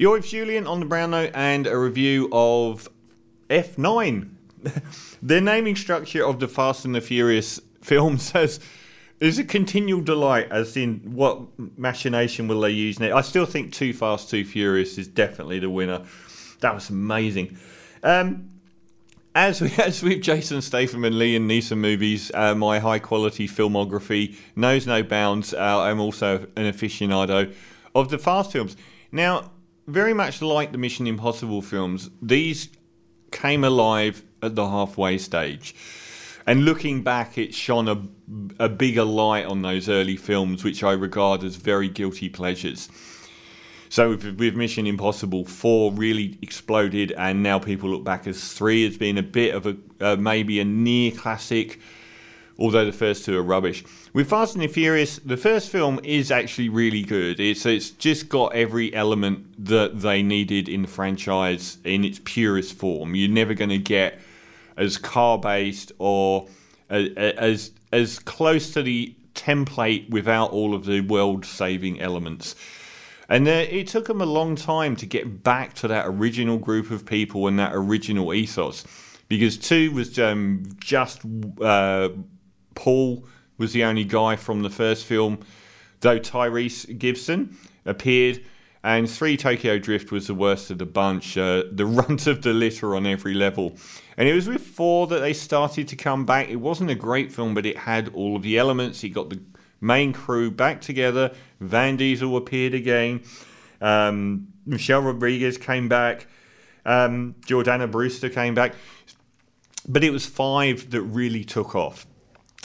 With Julian on the Brown Note and a review of F9. the naming structure of the Fast and the Furious films has is a continual delight, as in what machination will they use now? I still think Too Fast, Too Furious is definitely the winner. That was amazing. Um, as we, as with Jason Statham and Liam Neeson movies, uh, my high quality filmography knows no bounds. Uh, I'm also an aficionado of the fast films. Now, very much like the Mission Impossible films, these came alive at the halfway stage. And looking back, it shone a, a bigger light on those early films, which I regard as very guilty pleasures. So with, Mission Impossible, four really exploded, and now people look back as three as being a bit of a uh, maybe a near classic, although the first two are rubbish. With Fast and the Furious, the first film is actually really good. It's it's just got every element that they needed in the franchise in its purest form. You're never going to get as car based or as as close to the template without all of the world saving elements. And it took them a long time to get back to that original group of people and that original ethos, because two was um, just uh, Paul was the only guy from the first film, though Tyrese Gibson appeared. And three Tokyo Drift was the worst of the bunch, uh, the runt of the litter on every level. And it was with four that they started to come back. It wasn't a great film, but it had all of the elements. It got the main crew back together. Van Diesel appeared again. Um, Michelle Rodriguez came back. Um, Jordana Brewster came back. But it was five that really took off.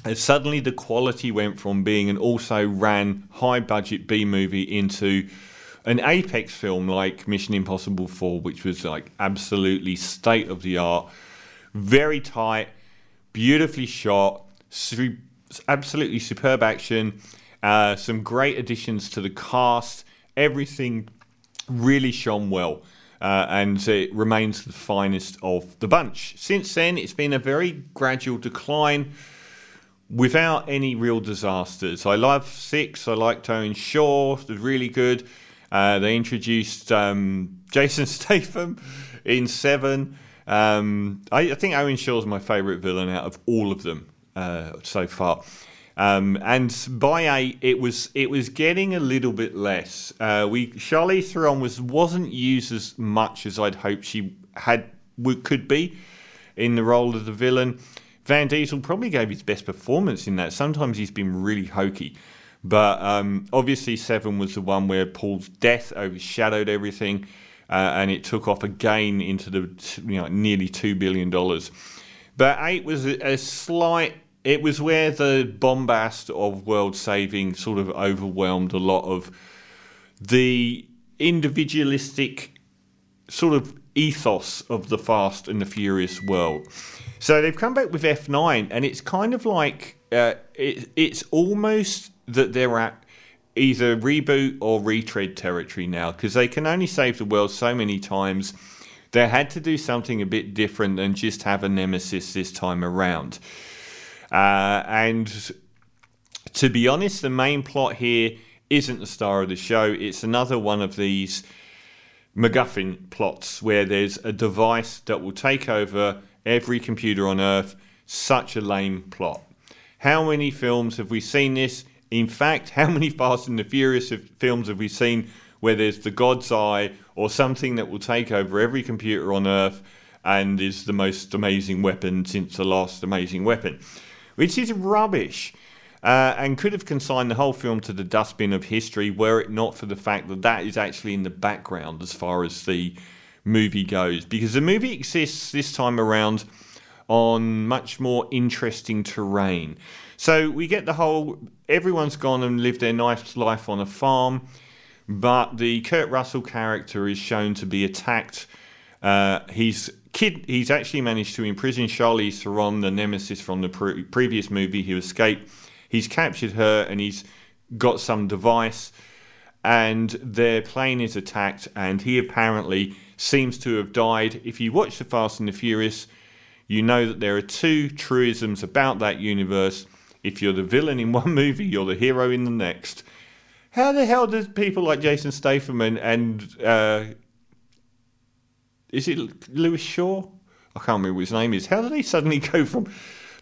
And suddenly the quality went from being an also ran high budget B movie into an apex film like Mission Impossible 4, which was like absolutely state of the art, very tight, beautifully shot, su- absolutely superb action, uh, some great additions to the cast, everything really shone well. Uh, and it remains the finest of the bunch. Since then, it's been a very gradual decline without any real disasters. I love Six. I like Owen Shaw. Was really good. Uh, they introduced um, Jason Statham in Seven. Um, I, I, think Owen Shaw's my favourite villain out of all of them uh, so far. Um, and by eight, it was it was getting a little bit less. Uh, we Charlize Theron was wasn't used as much as I'd hoped she had could be in the role of the villain. Van Diesel probably gave his best performance in that. Sometimes he's been really hokey. But um, obviously, Seven was the one where Paul's death overshadowed everything, uh, and it took off again into the you know nearly two billion dollars. But eight was a, a, slight. It was where the bombast of world saving sort of overwhelmed a lot of the individualistic sort of ethos of the Fast and the Furious world. So they've come back with F9, and it's kind of like uh, it, it's almost that they're at either reboot or retread territory now because they can only save the world so many times. They had to do something a bit different than just have a nemesis this time around. Uh, and to be honest, the main plot here isn't the star of the show. It's another one of these MacGuffin plots where there's a device that will take over every computer on Earth. Such a lame plot. How many films have we seen this? In fact, how many Fast and the Furious films have we seen where there's the God's Eye or something that will take over every computer on Earth and is the most amazing weapon since the last amazing weapon? Which is rubbish. Uh, and could have consigned the whole film to the dustbin of history were it not for the fact that that is actually in the background as far as the movie goes because the movie exists this time around on much more interesting terrain. So we get the whole everyone's gone and lived their nice life on a farm, but the Kurt Russell character is shown to be attacked. Uh, he's kid. He's actually managed to imprison Charlize Theron, the nemesis from the pre- previous movie. He escaped. He's captured her and he's got some device, and their plane is attacked, and he apparently seems to have died. If you watch The Fast and the Furious, you know that there are two truisms about that universe. If you're the villain in one movie, you're the hero in the next. how the hell does people like Jason Statham and, and uh, is it Lewis Shaw? I can't remember what his name is. How did they suddenly go from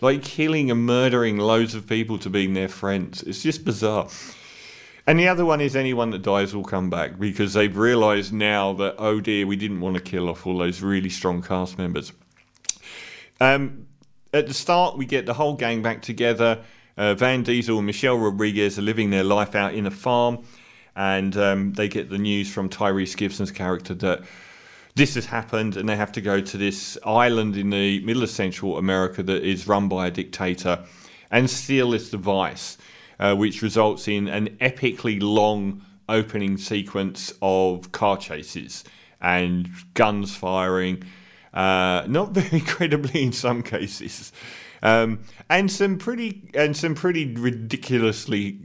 like killing and murdering loads of people to being their friends? It's just bizarre. And the other one is anyone that dies will come back because they've realised now that oh dear, we didn't want to kill off all those really strong cast members. Um, at the start, we get the whole gang back together. Uh, Van Diesel and Michelle Rodriguez are living their life out in a farm, and um, they get the news from Tyrese Gibson's character that this has happened, and they have to go to this island in the middle of Central America that is run by a dictator and steal this device, uh, which results in an epically long opening sequence of car chases and guns firing. Uh, not very credibly in some cases, um, and some pretty and some pretty ridiculously.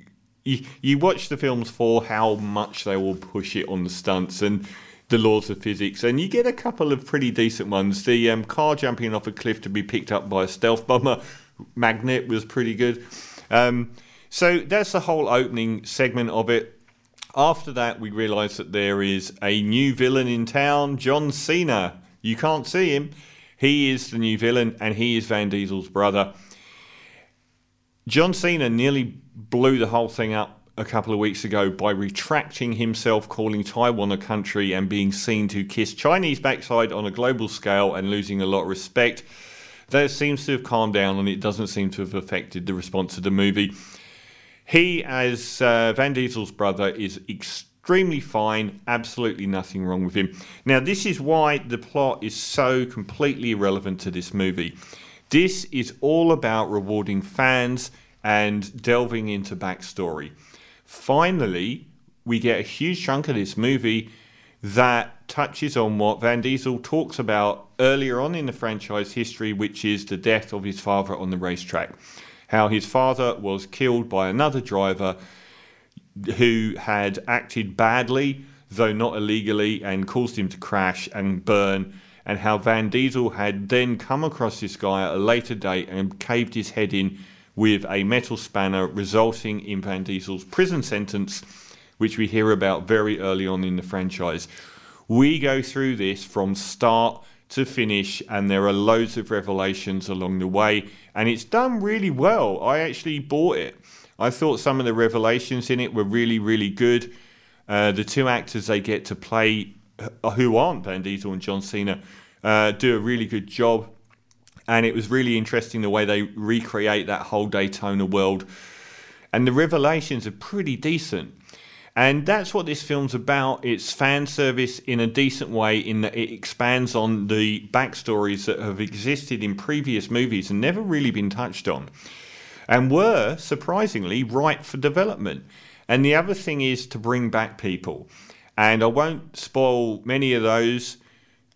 You, you watch the films for how much they will push it on the stunts and the laws of physics, and you get a couple of pretty decent ones. The um, car jumping off a cliff to be picked up by a stealth bomber magnet was pretty good. Um, so that's the whole opening segment of it. After that, we realise that there is a new villain in town, John Cena. You can't see him. He is the new villain, and he is Van Diesel's brother. John Cena nearly blew the whole thing up a couple of weeks ago by retracting himself, calling Taiwan a country, and being seen to kiss Chinese backside on a global scale and losing a lot of respect. That seems to have calmed down, and it doesn't seem to have affected the response to the movie. He, as uh, Van Diesel's brother, is extremely fine, absolutely nothing wrong with him. Now, this is why the plot is so completely irrelevant to this movie. This is all about rewarding fans and delving into backstory finally, we get a huge chunk of this movie that touches on what Van Diesel talks about earlier on in the franchise history, which is the death of his father on the racetrack. How his father was killed by another driver who had acted badly, though not illegally, and caused him to crash and burn. And how Van Diesel had then come across this guy at a later date and caved his head in with a metal spanner, resulting in Van Diesel's prison sentence, which we hear about very early on in the franchise. We go through this from start to finish, and there are loads of revelations along the way, and it's done really well. I actually bought it. I thought some of the revelations in it were really, really good. Uh, the two actors they get to play, uh, who aren't Van Diesel and John Cena, uh, do a really good job and it was really interesting the way they recreate that whole Daytona world. And the revelations are pretty decent. And that's what this film's about. It's fan service in a decent way, in that it expands on the backstories that have existed in previous movies and never really been touched on, and were, surprisingly, ripe for development. And the other thing is to bring back people. And I won't spoil many of those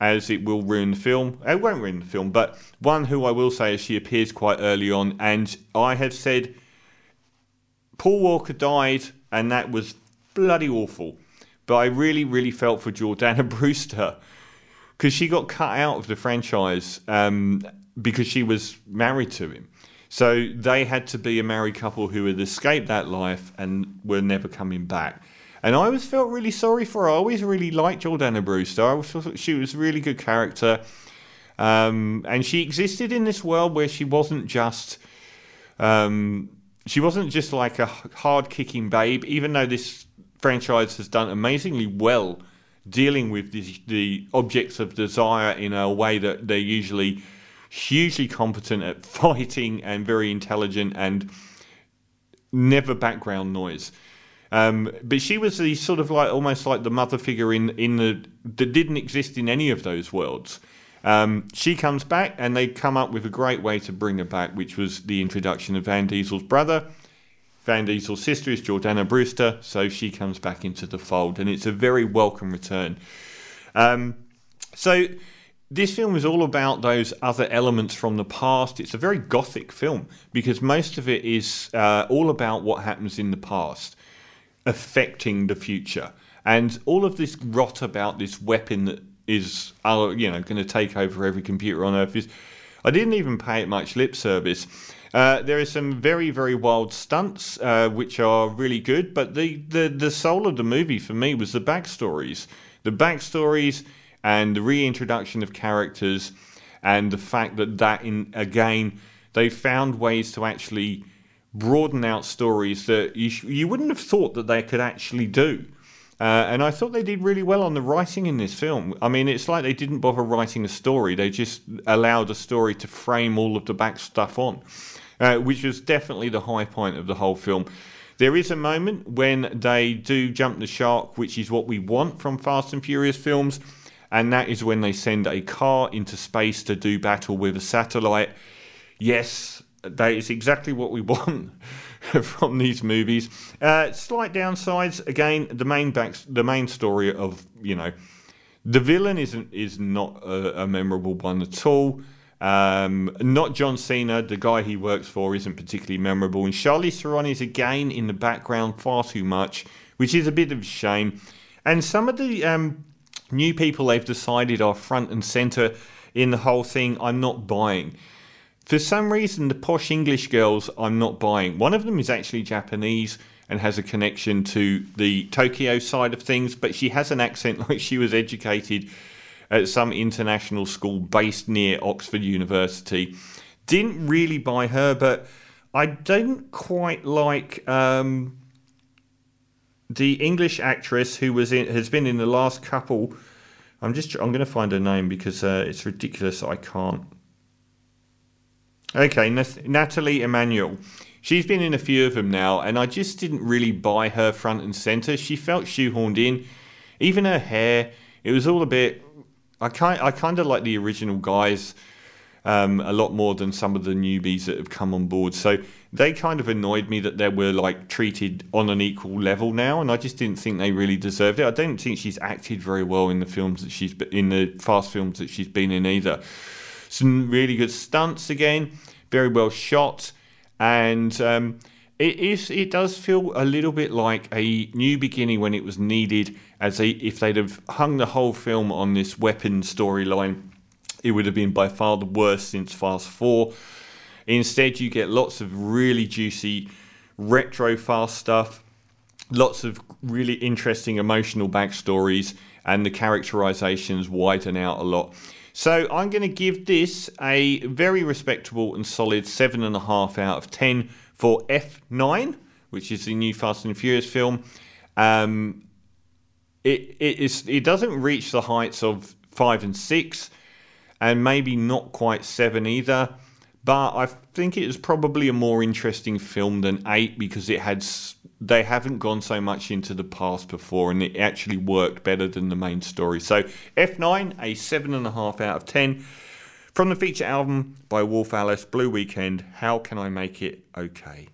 as it will ruin the film. It won't ruin the film, but one who I will say is she appears quite early on, and I have said Paul Walker died, and that was bloody awful. But I really, really felt for Jordana Brewster because she got cut out of the franchise um, because she was married to him. So they had to be a married couple who had escaped that life and were never coming back. And I always felt really sorry for her. I always really liked Jordana Brewster. I she was a really good character. Um, and she existed in this world where she wasn't just. Um, she wasn't just like a hard kicking babe, even though this franchise has done amazingly well dealing with the, the objects of desire in a way that they're usually hugely competent at fighting and very intelligent and never background noise. Um, but she was the sort of like almost like the mother figure in in the that didn't exist in any of those worlds. Um, she comes back, and they come up with a great way to bring her back, which was the introduction of Van Diesel's brother. Van Diesel's sister is Jordana Brewster, so she comes back into the fold, and it's a very welcome return. Um, so this film is all about those other elements from the past. It's a very gothic film because most of it is uh, all about what happens in the past affecting the future. And all of this rot about this weapon that is, uh, you know, going to take over every computer on Earth is. I didn't even pay it much lip service. Uh, there are some very, very wild stunts, uh, which are really good. But the, the, the soul of the movie for me was the backstories. The backstories and the reintroduction of characters, and the fact that that, in again, they found ways to actually broaden out stories that you, sh- you wouldn't have thought that they could actually do. Uh, and I thought they did really well on the writing in this film. I mean, it's like they didn't bother writing a story; they just allowed a story to frame all of the back stuff on, uh, which was definitely the high point of the whole film. There is a moment when they do jump the shark, which is what we want from Fast and Furious films, and that is when they send a car into space to do battle with a satellite. Yes, that is exactly what we want from these movies. Uh, slight downsides again. The main back, the main story of you know, the villain isn't is not a, a memorable one at all. Um, not John Cena, the guy he works for, isn't particularly memorable. And Charlize Theron is again in the background far too much, which is a bit of a shame. And some of the um, new people they've decided are front and center in the whole thing, I'm not buying. For some reason, the posh English girls I'm not buying. One of them is actually Japanese and has a connection to the Tokyo side of things, but she has an accent like she was educated at some international school based near Oxford University. Didn't really buy her, but I don't quite like um, the English actress who was in has been in the last couple. I'm just I'm going to find her name because uh, it's ridiculous. I can't. Okay, Nathalie Emmanuel. She's been in a few of them now, and I just didn't really buy her front and center. She felt shoehorned in. Even her hair, it was all a bit. I kind, I kind of like the original guys um, a lot more than some of the newbies that have come on board. So they kind of annoyed me that they were like treated on an equal level now, and I just didn't think they really deserved it. I don't think she's acted very well in the films that she's in the fast films that she's been in either. Some really good stunts again, very well shot, and um, it is. It does feel a little bit like a new beginning when it was needed. As if they'd have hung the whole film on this weapon storyline, it would have been by far the worst since Fast Four. Instead, you get lots of really juicy retro fast stuff, lots of really interesting emotional backstories, and the characterizations widen out a lot. So I'm going to give this a very respectable and solid 7.5 out of 10 for F9, which is the new Fast and Furious film. Um, it, it, is, it doesn't reach the heights of 5 and 6, and maybe not quite 7 either. But I think it is probably a more interesting film than 8 because it had they haven't gone so much into the past before and it actually worked better than the main story. So F9, a 7.5 out of 10. From the feature album by Wolf Alice, Blue Weekend, How Can I Make It Okay?